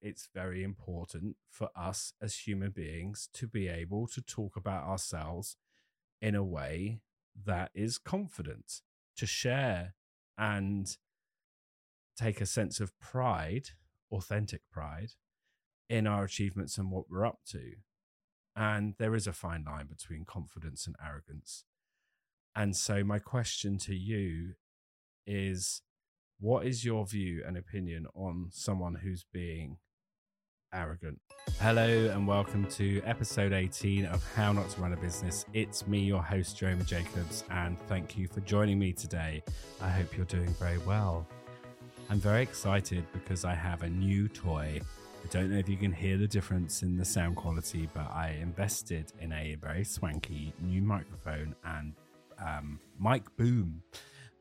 it's very important for us as human beings to be able to talk about ourselves in a way that is confident, to share and take a sense of pride, authentic pride, in our achievements and what we're up to. And there is a fine line between confidence and arrogance. And so, my question to you is what is your view and opinion on someone who's being arrogant? Hello, and welcome to episode 18 of How Not to Run a Business. It's me, your host, Jeremy Jacobs, and thank you for joining me today. I hope you're doing very well. I'm very excited because I have a new toy. I don't know if you can hear the difference in the sound quality, but I invested in a very swanky new microphone and um, mic boom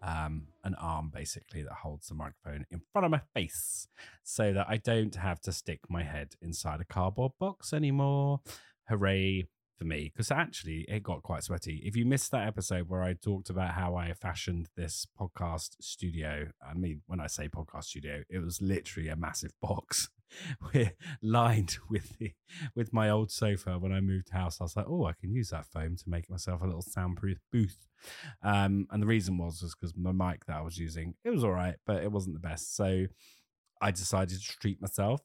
um, an arm basically that holds the microphone in front of my face so that I don't have to stick my head inside a cardboard box anymore. Hooray for me, because actually it got quite sweaty. If you missed that episode where I talked about how I fashioned this podcast studio, I mean, when I say podcast studio, it was literally a massive box we're lined with the with my old sofa when I moved house. I was like, oh, I can use that foam to make myself a little soundproof booth. Um, and the reason was was because my mic that I was using, it was all right, but it wasn't the best. So I decided to treat myself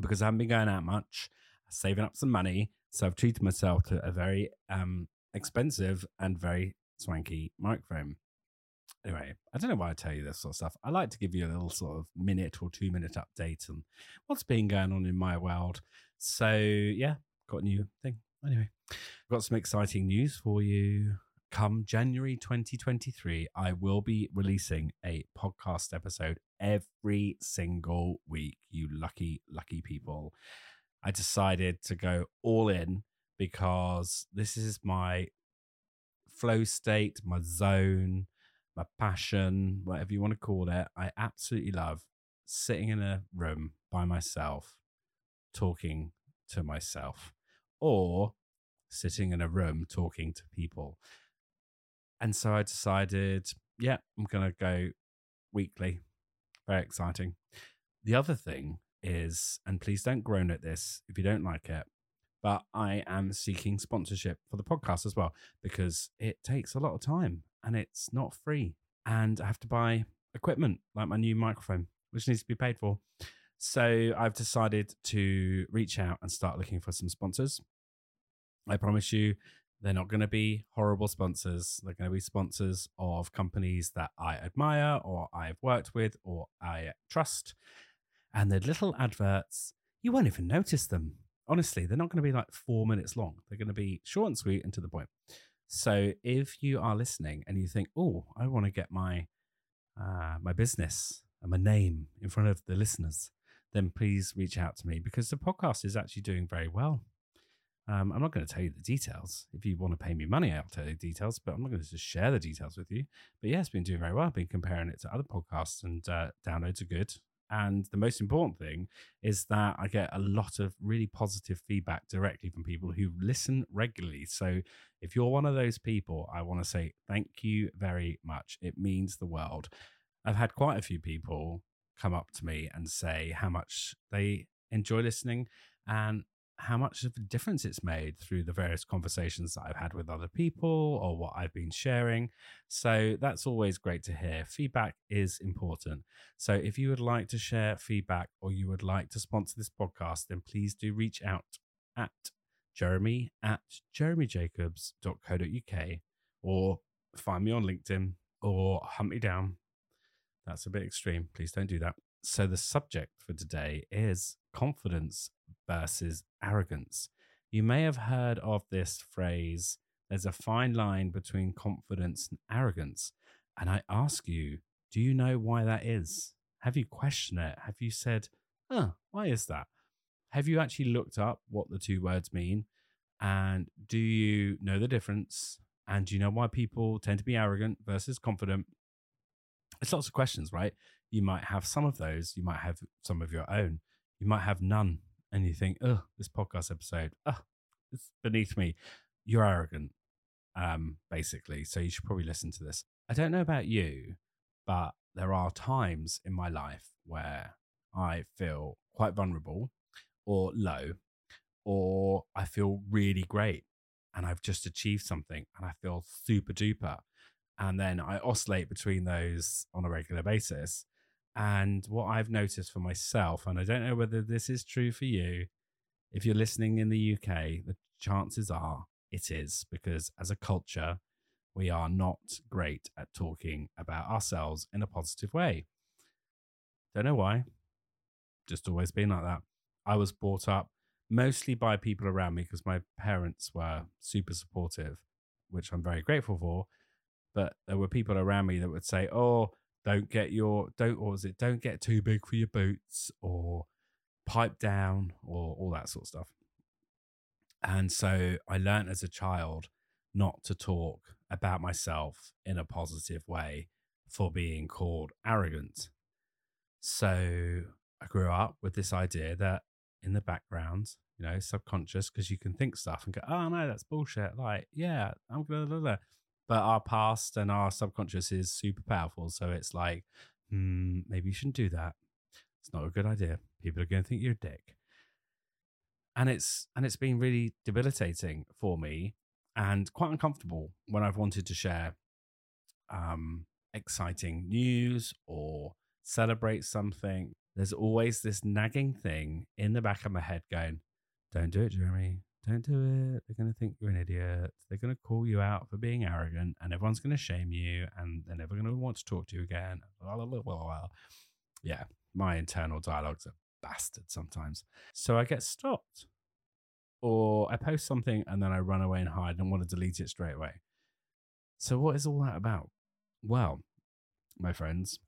because I haven't been going out much, saving up some money. So I've treated myself to a very um, expensive and very swanky microphone anyway, I don't know why I tell you this sort of stuff. I like to give you a little sort of minute or two minute update on what's been going on in my world. So yeah, got a new thing. Anyway, got some exciting news for you. Come January 2023, I will be releasing a podcast episode every single week. You lucky, lucky people. I decided to go all in because this is my flow state, my zone my passion, whatever you want to call it. I absolutely love sitting in a room by myself, talking to myself, or sitting in a room talking to people. And so I decided, yeah, I'm going to go weekly. Very exciting. The other thing is, and please don't groan at this if you don't like it, but I am seeking sponsorship for the podcast as well because it takes a lot of time and it's not free. And I have to buy equipment like my new microphone, which needs to be paid for. So I've decided to reach out and start looking for some sponsors. I promise you, they're not going to be horrible sponsors. They're going to be sponsors of companies that I admire or I've worked with or I trust. And the little adverts, you won't even notice them. Honestly, they're not going to be like four minutes long. They're going to be short and sweet and to the point. So if you are listening and you think, "Oh, I want to get my uh, my business and my name in front of the listeners," then please reach out to me because the podcast is actually doing very well. Um, I'm not going to tell you the details. If you want to pay me money, I'll tell you the details, but I'm not going to just share the details with you. But yeah, it's been doing very well. I've been comparing it to other podcasts and uh, downloads are good. And the most important thing is that I get a lot of really positive feedback directly from people who listen regularly. So if you're one of those people, I want to say thank you very much. It means the world. I've had quite a few people come up to me and say how much they enjoy listening and how much of a difference it's made through the various conversations that I've had with other people or what I've been sharing. So that's always great to hear. Feedback is important. So if you would like to share feedback or you would like to sponsor this podcast, then please do reach out at jeremy at jeremyjacobs.co.uk or find me on LinkedIn or hunt me down. That's a bit extreme. Please don't do that. So the subject for today is confidence versus arrogance. You may have heard of this phrase there's a fine line between confidence and arrogance. And I ask you, do you know why that is? Have you questioned it? Have you said, oh, why is that? Have you actually looked up what the two words mean? And do you know the difference? And do you know why people tend to be arrogant versus confident? It's lots of questions, right? You might have some of those. You might have some of your own. You might have none and you think, oh, this podcast episode, oh, it's beneath me. You're arrogant, um, basically. So you should probably listen to this. I don't know about you, but there are times in my life where I feel quite vulnerable or low, or I feel really great and I've just achieved something and I feel super duper. And then I oscillate between those on a regular basis. And what I've noticed for myself, and I don't know whether this is true for you, if you're listening in the UK, the chances are it is because as a culture, we are not great at talking about ourselves in a positive way. Don't know why. Just always been like that. I was brought up mostly by people around me because my parents were super supportive, which I'm very grateful for. But there were people around me that would say, "Oh, don't get your don't or is it don't get too big for your boots or pipe down or all that sort of stuff." And so I learned as a child not to talk about myself in a positive way for being called arrogant. So I grew up with this idea that in the background, you know, subconscious, because you can think stuff and go, oh no, that's bullshit. Like, yeah, I'm gonna, but our past and our subconscious is super powerful. So it's like, hmm, maybe you shouldn't do that. It's not a good idea. People are going to think you're a dick. And it's and it's been really debilitating for me and quite uncomfortable when I've wanted to share um, exciting news or celebrate something. There's always this nagging thing in the back of my head going, Don't do it, Jeremy. Don't do it. They're going to think you're an idiot. They're going to call you out for being arrogant, and everyone's going to shame you, and they're never going to want to talk to you again. Yeah, my internal dialogues are bastard sometimes. So I get stopped or I post something and then I run away and hide and want to delete it straight away. So, what is all that about? Well, my friends,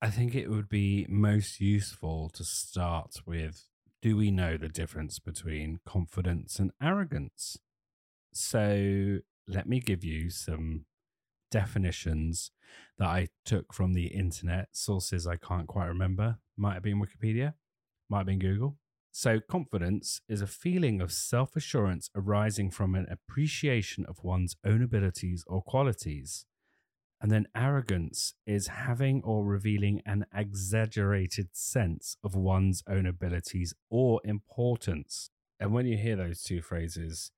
I think it would be most useful to start with do we know the difference between confidence and arrogance? So, let me give you some definitions that I took from the internet, sources I can't quite remember. Might have been Wikipedia, might have been Google. So, confidence is a feeling of self assurance arising from an appreciation of one's own abilities or qualities. And then, arrogance is having or revealing an exaggerated sense of one's own abilities or importance. And when you hear those two phrases,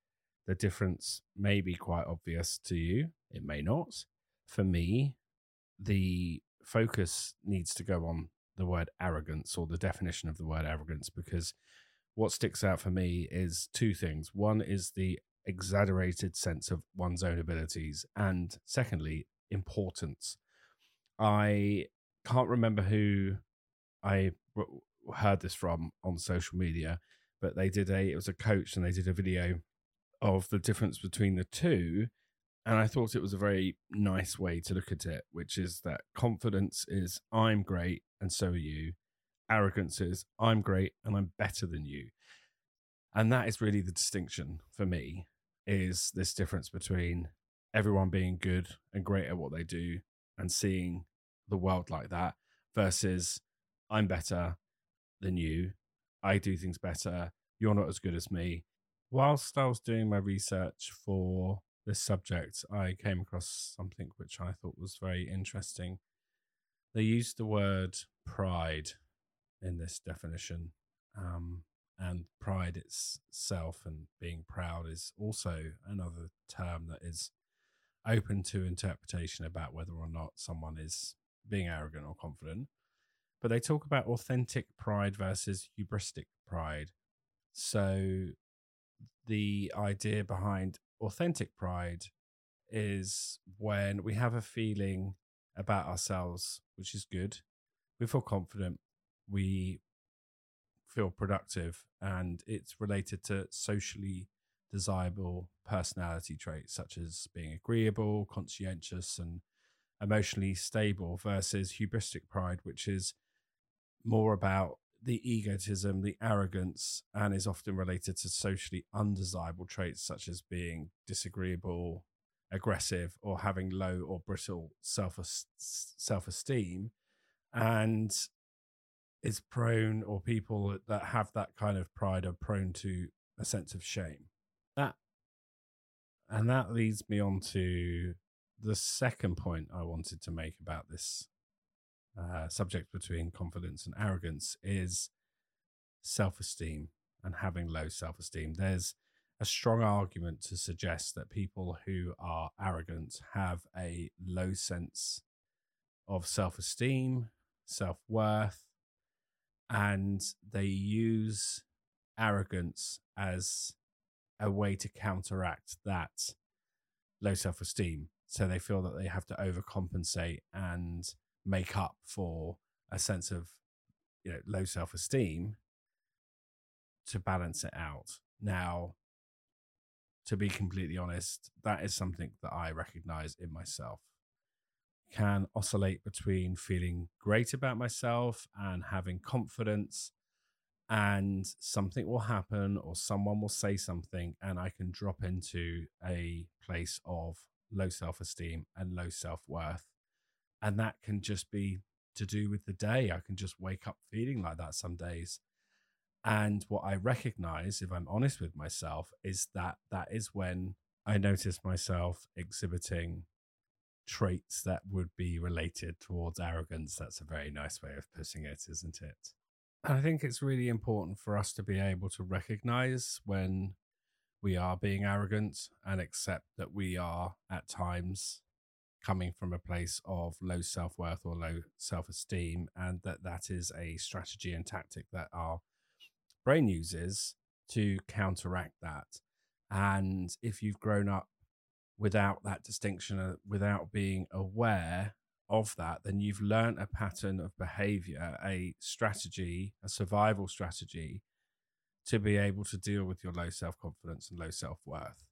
the difference may be quite obvious to you. It may not. For me, the focus needs to go on the word arrogance or the definition of the word arrogance because what sticks out for me is two things. One is the exaggerated sense of one's own abilities, and secondly, importance. I can't remember who I heard this from on social media, but they did a it was a coach and they did a video of the difference between the two and I thought it was a very nice way to look at it, which is that confidence is I'm great and so are you. Arrogance is I'm great and I'm better than you. And that is really the distinction for me is this difference between everyone being good and great at what they do and seeing the world like that versus I'm better than you. I do things better. You're not as good as me. Whilst I was doing my research for this subject, I came across something which I thought was very interesting. They used the word pride in this definition, um, and pride itself and being proud is also another term that is open to interpretation about whether or not someone is being arrogant or confident. But they talk about authentic pride versus hubristic pride. So the idea behind authentic pride is when we have a feeling about ourselves, which is good. We feel confident. We feel productive. And it's related to socially desirable personality traits such as being agreeable, conscientious, and emotionally stable versus hubristic pride, which is more about the egotism, the arrogance, and is often related to socially undesirable traits such as being disagreeable, aggressive, or having low or brittle self self esteem, and is prone, or people that have that kind of pride are prone to a sense of shame. And that leads me on to the second point I wanted to make about this uh, subject between confidence and arrogance is self esteem and having low self esteem. There's a strong argument to suggest that people who are arrogant have a low sense of self esteem, self worth, and they use arrogance as a way to counteract that low self esteem. So they feel that they have to overcompensate and make up for a sense of you know low self esteem to balance it out. Now, to be completely honest, that is something that I recognize in myself. Can oscillate between feeling great about myself and having confidence, and something will happen or someone will say something, and I can drop into a place of low self esteem and low self worth. And that can just be to do with the day. I can just wake up feeling like that some days. And what I recognize, if I'm honest with myself, is that that is when I notice myself exhibiting traits that would be related towards arrogance. That's a very nice way of putting it, isn't it? I think it's really important for us to be able to recognize when we are being arrogant and accept that we are at times coming from a place of low self-worth or low self-esteem and that that is a strategy and tactic that our brain uses to counteract that. And if you've grown up without that distinction uh, without being aware of that then you've learned a pattern of behavior a strategy a survival strategy to be able to deal with your low self confidence and low self worth.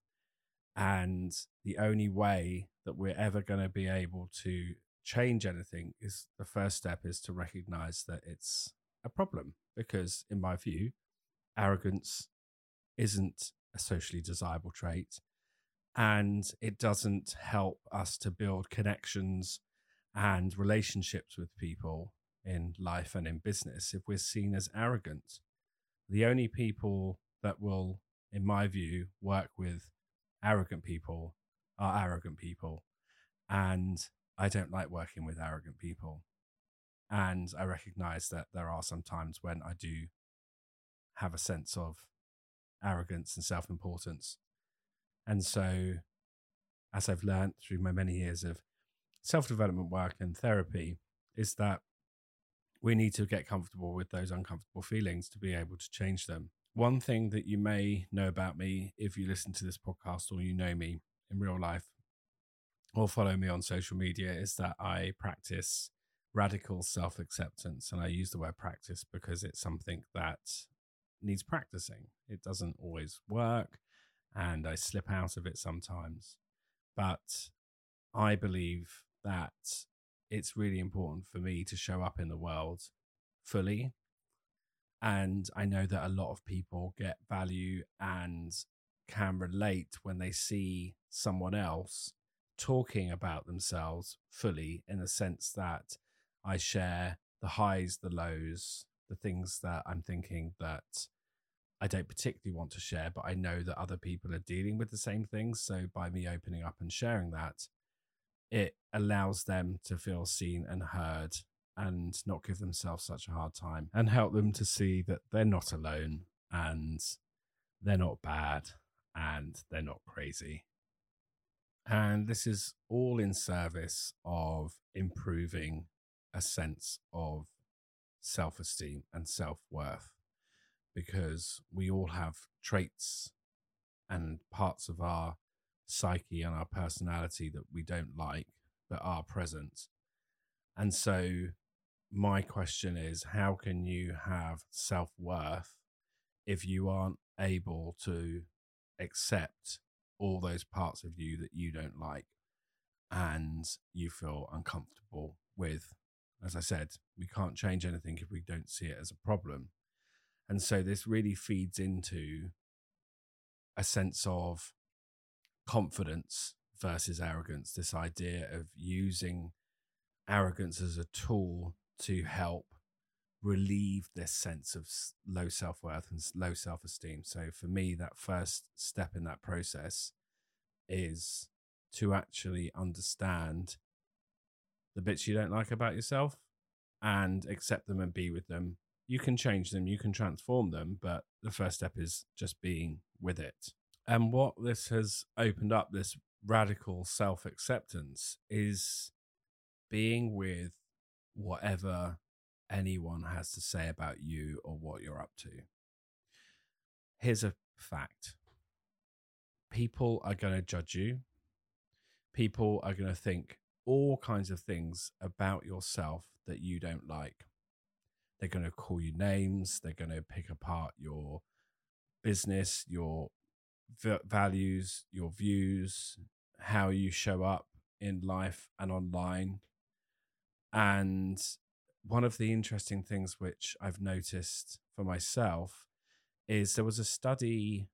And the only way that we're ever going to be able to change anything is the first step is to recognize that it's a problem. Because, in my view, arrogance isn't a socially desirable trait and it doesn't help us to build connections and relationships with people in life and in business if we're seen as arrogant the only people that will, in my view, work with arrogant people are arrogant people. And I don't like working with arrogant people. And I recognize that there are some times when I do have a sense of arrogance and self importance. And so, as I've learned through my many years of self development work and therapy, is that we need to get comfortable with those uncomfortable feelings to be able to change them. One thing that you may know about me if you listen to this podcast or you know me in real life or follow me on social media is that I practice radical self acceptance. And I use the word practice because it's something that needs practicing. It doesn't always work and I slip out of it sometimes. But I believe that it's really important for me to show up in the world fully. And I know that a lot of people get value and can relate when they see someone else talking about themselves fully in the sense that I share the highs, the lows, the things that I'm thinking that I don't particularly want to share, but I know that other people are dealing with the same things. So by me opening up and sharing that, it allows them to feel seen and heard and not give themselves such a hard time and help them to see that they're not alone and they're not bad and they're not crazy. And this is all in service of improving a sense of self esteem and self worth because we all have traits and parts of our psyche and our personality that we don't like but are present. And so, my question is how can you have self worth if you aren't able to accept all those parts of you that you don't like and you feel uncomfortable with? As I said, we can't change anything if we don't see it as a problem. And so, this really feeds into a sense of confidence versus arrogance, this idea of using arrogance as a tool to help relieve this sense of low self worth and low self esteem. So, for me, that first step in that process is to actually understand the bits you don't like about yourself and accept them and be with them. You can change them, you can transform them, but the first step is just being with it. And what this has opened up, this radical self acceptance, is being with whatever anyone has to say about you or what you're up to. Here's a fact people are going to judge you, people are going to think all kinds of things about yourself that you don't like. They're going to call you names, they're going to pick apart your business, your v- values, your views, how you show up in life and online. And one of the interesting things which I've noticed for myself is there was a study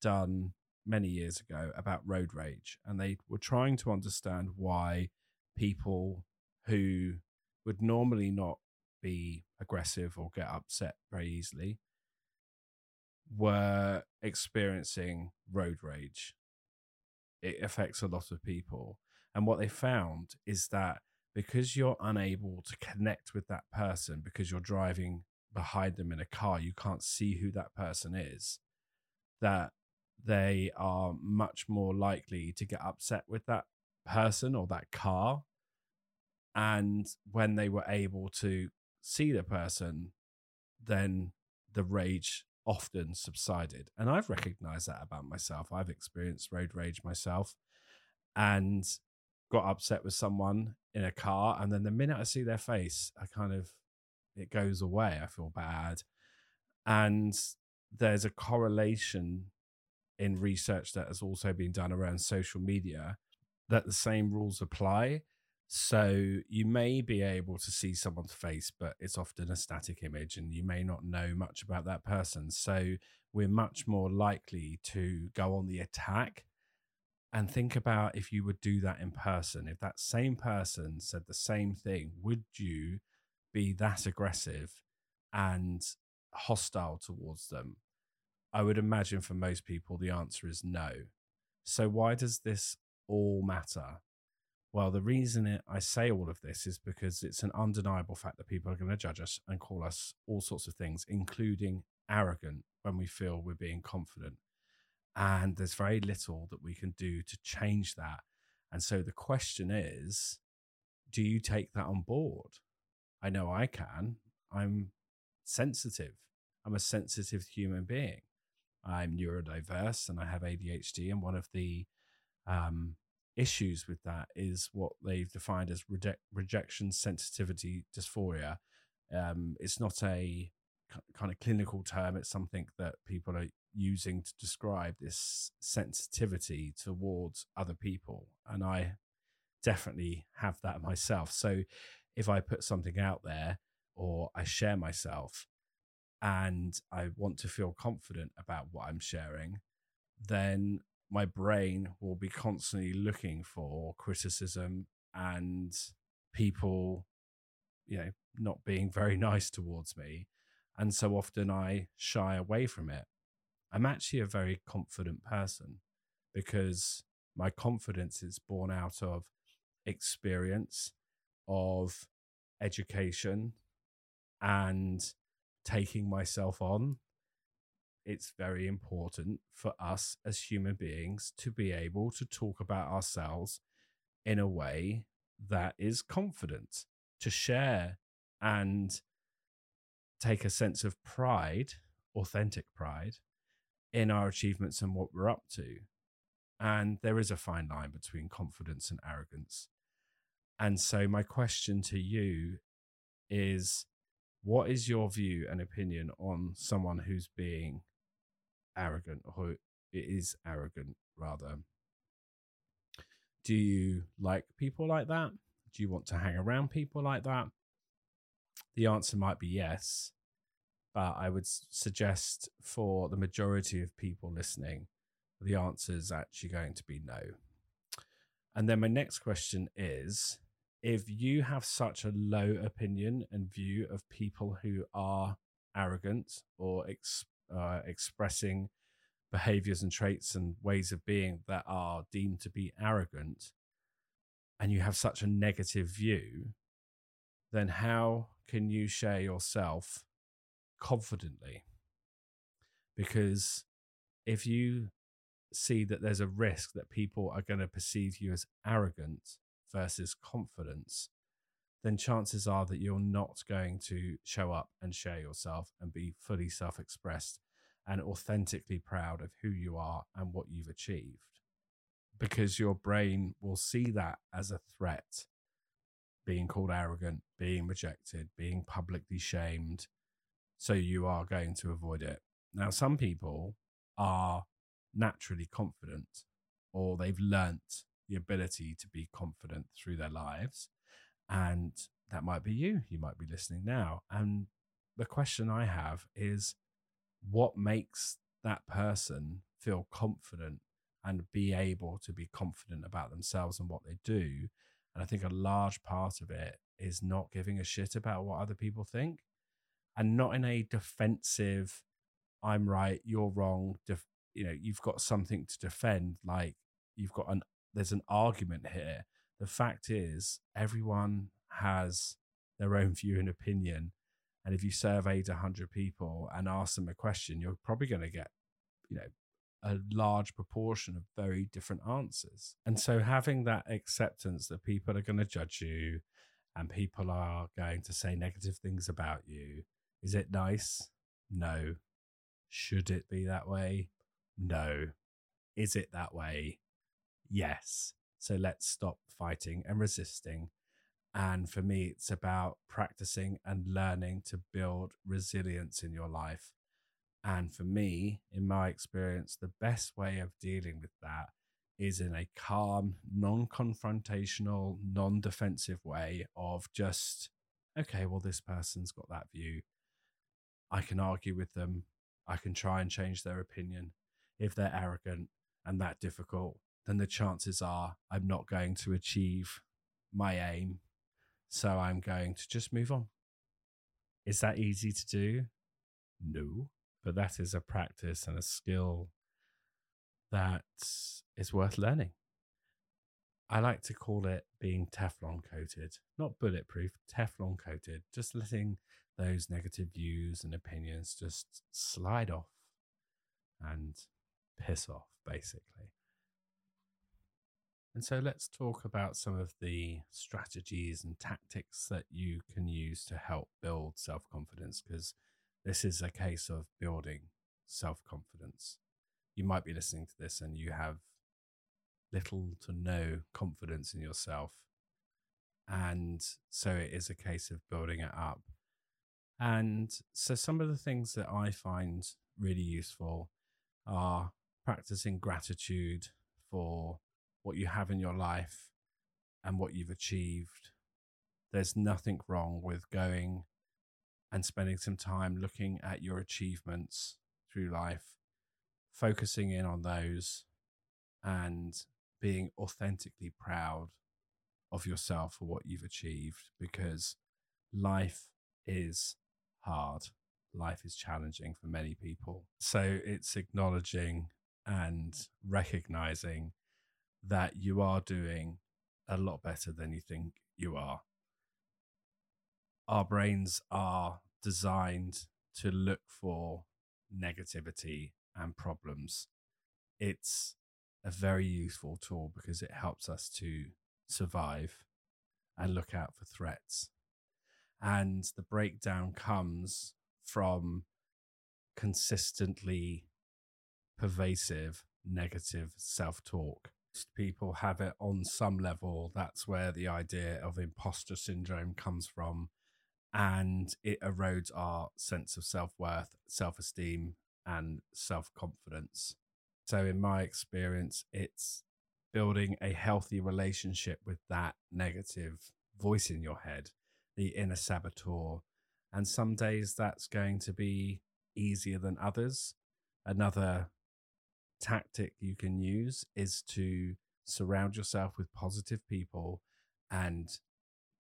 done many years ago about road rage, and they were trying to understand why people who would normally not be aggressive or get upset very easily were experiencing road rage. It affects a lot of people. And what they found is that because you're unable to connect with that person because you're driving behind them in a car, you can't see who that person is, that they are much more likely to get upset with that person or that car. And when they were able to see the person, then the rage often subsided. And I've recognized that about myself. I've experienced road rage myself and got upset with someone in a car. And then the minute I see their face, I kind of, it goes away. I feel bad. And there's a correlation in research that has also been done around social media that the same rules apply. So you may be able to see someone's face, but it's often a static image and you may not know much about that person. So we're much more likely to go on the attack and think about if you would do that in person. If that same person said the same thing, would you be that aggressive and hostile towards them? I would imagine for most people, the answer is no. So, why does this all matter? Well, the reason I say all of this is because it's an undeniable fact that people are going to judge us and call us all sorts of things, including arrogant when we feel we're being confident. And there's very little that we can do to change that. And so the question is do you take that on board? I know I can. I'm sensitive. I'm a sensitive human being. I'm neurodiverse and I have ADHD. And one of the um, issues with that is what they've defined as reject- rejection sensitivity dysphoria. Um, it's not a kind of clinical term, it's something that people are using to describe this sensitivity towards other people. And I definitely have that myself. So if I put something out there or I share myself, and I want to feel confident about what I'm sharing, then my brain will be constantly looking for criticism and people, you know, not being very nice towards me. And so often I shy away from it. I'm actually a very confident person because my confidence is born out of experience, of education, and taking myself on. It's very important for us as human beings to be able to talk about ourselves in a way that is confident, to share and take a sense of pride, authentic pride, in our achievements and what we're up to. And there is a fine line between confidence and arrogance. And so, my question to you is what is your view and opinion on someone who's being arrogant or is arrogant rather? Do you like people like that? Do you want to hang around people like that? The answer might be yes, but I would suggest for the majority of people listening, the answer is actually going to be no. And then my next question is if you have such a low opinion and view of people who are arrogant or ex- uh, expressing behaviors and traits and ways of being that are deemed to be arrogant, and you have such a negative view, then how can you share yourself confidently? Because if you see that there's a risk that people are going to perceive you as arrogant versus confidence, then chances are that you're not going to show up and share yourself and be fully self expressed and authentically proud of who you are and what you've achieved. Because your brain will see that as a threat being called arrogant, being rejected, being publicly shamed. So you are going to avoid it. Now, some people are naturally confident or they've learnt the ability to be confident through their lives. And that might be you. You might be listening now. And the question I have is what makes that person feel confident and be able to be confident about themselves and what they do? And I think a large part of it is not giving a shit about what other people think and not in a defensive, I'm right, you're wrong, def- you know, you've got something to defend. Like you've got an, there's an argument here. The fact is, everyone has their own view and opinion. And if you surveyed 100 people and ask them a question, you're probably going to get, you know, a large proportion of very different answers. And so having that acceptance that people are going to judge you and people are going to say negative things about you, is it nice? No. Should it be that way? No. Is it that way? Yes. So let's stop fighting and resisting. And for me, it's about practicing and learning to build resilience in your life. And for me, in my experience, the best way of dealing with that is in a calm, non confrontational, non defensive way of just, okay, well, this person's got that view. I can argue with them. I can try and change their opinion if they're arrogant and that difficult, then the chances are I'm not going to achieve my aim. So I'm going to just move on. Is that easy to do? No, but that is a practice and a skill that is worth learning. I like to call it being Teflon coated, not bulletproof, Teflon coated, just letting those negative views and opinions just slide off and piss off, basically. And so let's talk about some of the strategies and tactics that you can use to help build self confidence, because this is a case of building self confidence. You might be listening to this and you have little to no confidence in yourself. And so it is a case of building it up. And so some of the things that I find really useful are practicing gratitude for what you have in your life and what you've achieved. There's nothing wrong with going and spending some time looking at your achievements through life, focusing in on those and being authentically proud of yourself for what you've achieved because life is hard. Life is challenging for many people. So it's acknowledging and recognizing that you are doing a lot better than you think you are. Our brains are designed to look for negativity and problems. It's a very useful tool because it helps us to survive and look out for threats. And the breakdown comes from consistently pervasive negative self talk. People have it on some level. That's where the idea of imposter syndrome comes from. And it erodes our sense of self worth, self esteem, and self confidence. So, in my experience, it's building a healthy relationship with that negative voice in your head, the inner saboteur. And some days that's going to be easier than others. Another tactic you can use is to surround yourself with positive people and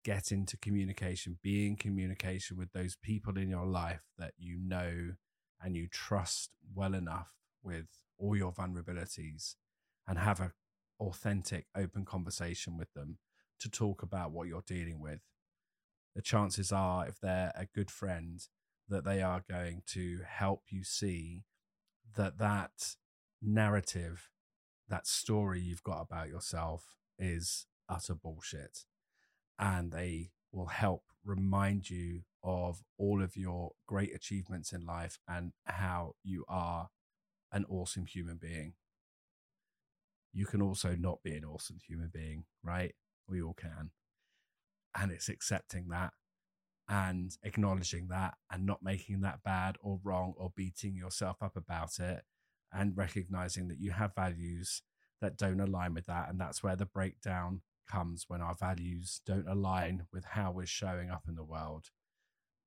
get into communication, be in communication with those people in your life that you know and you trust well enough with all your vulnerabilities and have an authentic, open conversation with them to talk about what you're dealing with. the chances are, if they're a good friend, that they are going to help you see that that narrative, that story you've got about yourself is utter bullshit. And they will help remind you of all of your great achievements in life and how you are an awesome human being. You can also not be an awesome human being, right? We all can. And it's accepting that and acknowledging that and not making that bad or wrong or beating yourself up about it and recognizing that you have values that don't align with that. And that's where the breakdown comes when our values don't align with how we're showing up in the world.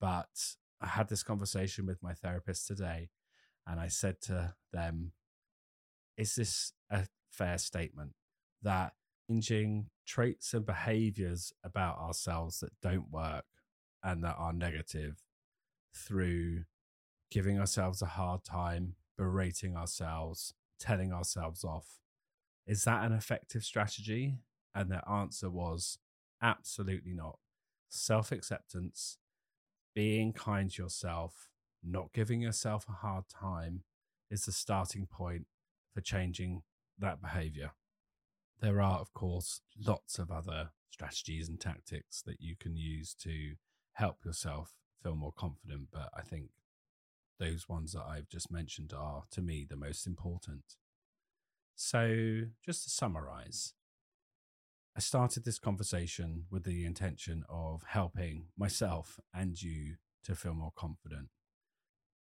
But I had this conversation with my therapist today, and I said to them, Is this a fair statement that changing traits and behaviors about ourselves that don't work and that are negative through giving ourselves a hard time, berating ourselves, telling ourselves off. Is that an effective strategy? And their answer was absolutely not. Self acceptance, being kind to yourself, not giving yourself a hard time is the starting point for changing that behavior. There are, of course, lots of other strategies and tactics that you can use to help yourself feel more confident, but I think those ones that I've just mentioned are, to me, the most important. So, just to summarize, I started this conversation with the intention of helping myself and you to feel more confident.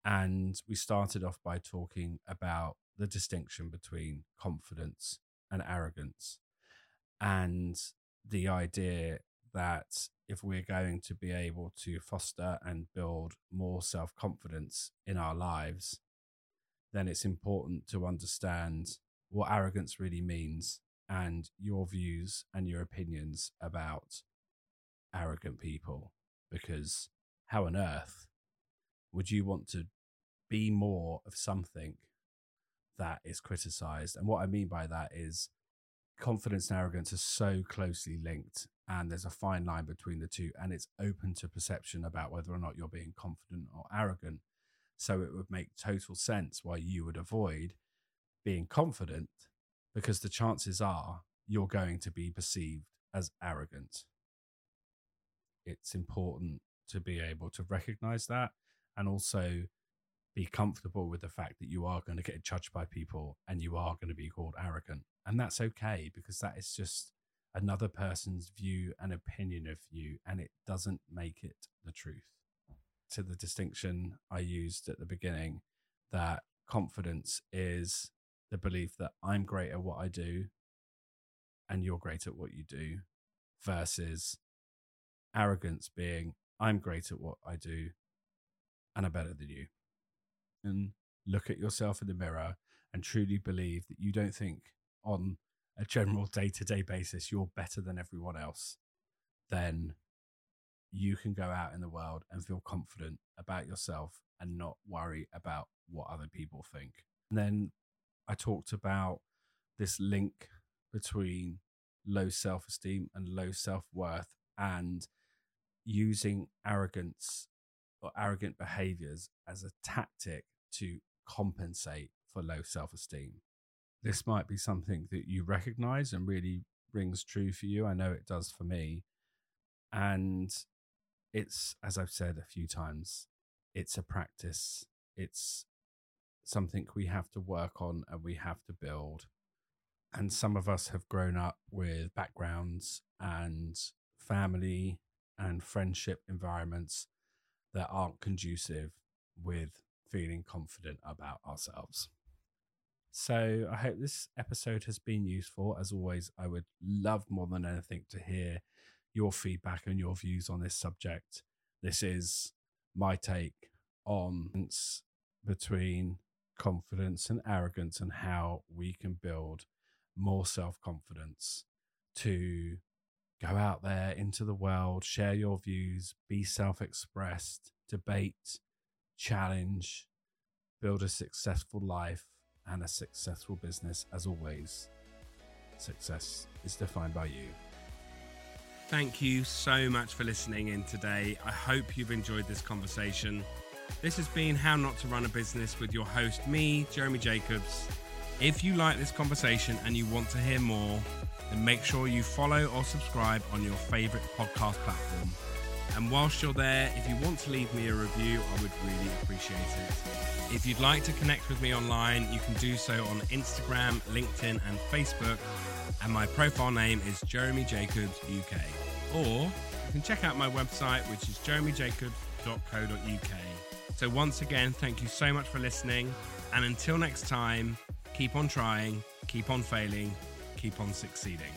And we started off by talking about the distinction between confidence and arrogance and the idea that if we're going to be able to foster and build more self confidence in our lives, then it's important to understand what arrogance really means and your views and your opinions about arrogant people. Because how on earth would you want to be more of something that is criticized? And what I mean by that is confidence and arrogance are so closely linked and there's a fine line between the two and it's open to perception about whether or not you're being confident or arrogant. So it would make total sense why you would avoid being confident because the chances are you're going to be perceived as arrogant. It's important to be able to recognize that and also be comfortable with the fact that you are going to get judged by people and you are going to be called arrogant and that's okay because that is just another person's view and opinion of you, and it doesn't make it the truth. To the distinction I used at the beginning, that confidence is the belief that I'm great at what I do and you're great at what you do, versus arrogance being I'm great at what I do and I'm better than you. And look at yourself in the mirror and truly believe that you don't think on a general day to day basis, you're better than everyone else, then you can go out in the world and feel confident about yourself and not worry about what other people think. And then I talked about this link between low self esteem and low self worth and using arrogance or arrogant behaviors as a tactic to compensate for low self esteem this might be something that you recognize and really rings true for you. I know it does for me. And it's, as I've said a few times, it's a practice. It's something we have to work on and we have to build. And some of us have grown up with backgrounds and family and friendship environments that aren't conducive with feeling confident about ourselves. So I hope this episode has been useful. As always, I would love more than anything to hear your feedback and your views on this subject. This is my take on between confidence and arrogance and how we can build more self confidence to go out there into the world, share your views, be self expressed, debate, challenge, build a successful life and a successful business as always. Success is defined by you. thank you so much for listening in today. I hope you've enjoyed this conversation. This has been How Not to Run a Business with your host, me, Jeremy Jacobs. If you like this conversation and you want to hear more, then make sure you follow or subscribe on your favorite podcast platform. And whilst you're there, if you want to leave me a review, I would really appreciate it. If you'd like to connect with me online, you can do so on Instagram, LinkedIn, and Facebook. And my profile name is Jeremy Jacobs UK. Or you can check out my website, which is jeremyjacobs.co.uk. So, once again, thank you so much for listening. And until next time, keep on trying, keep on failing, keep on succeeding.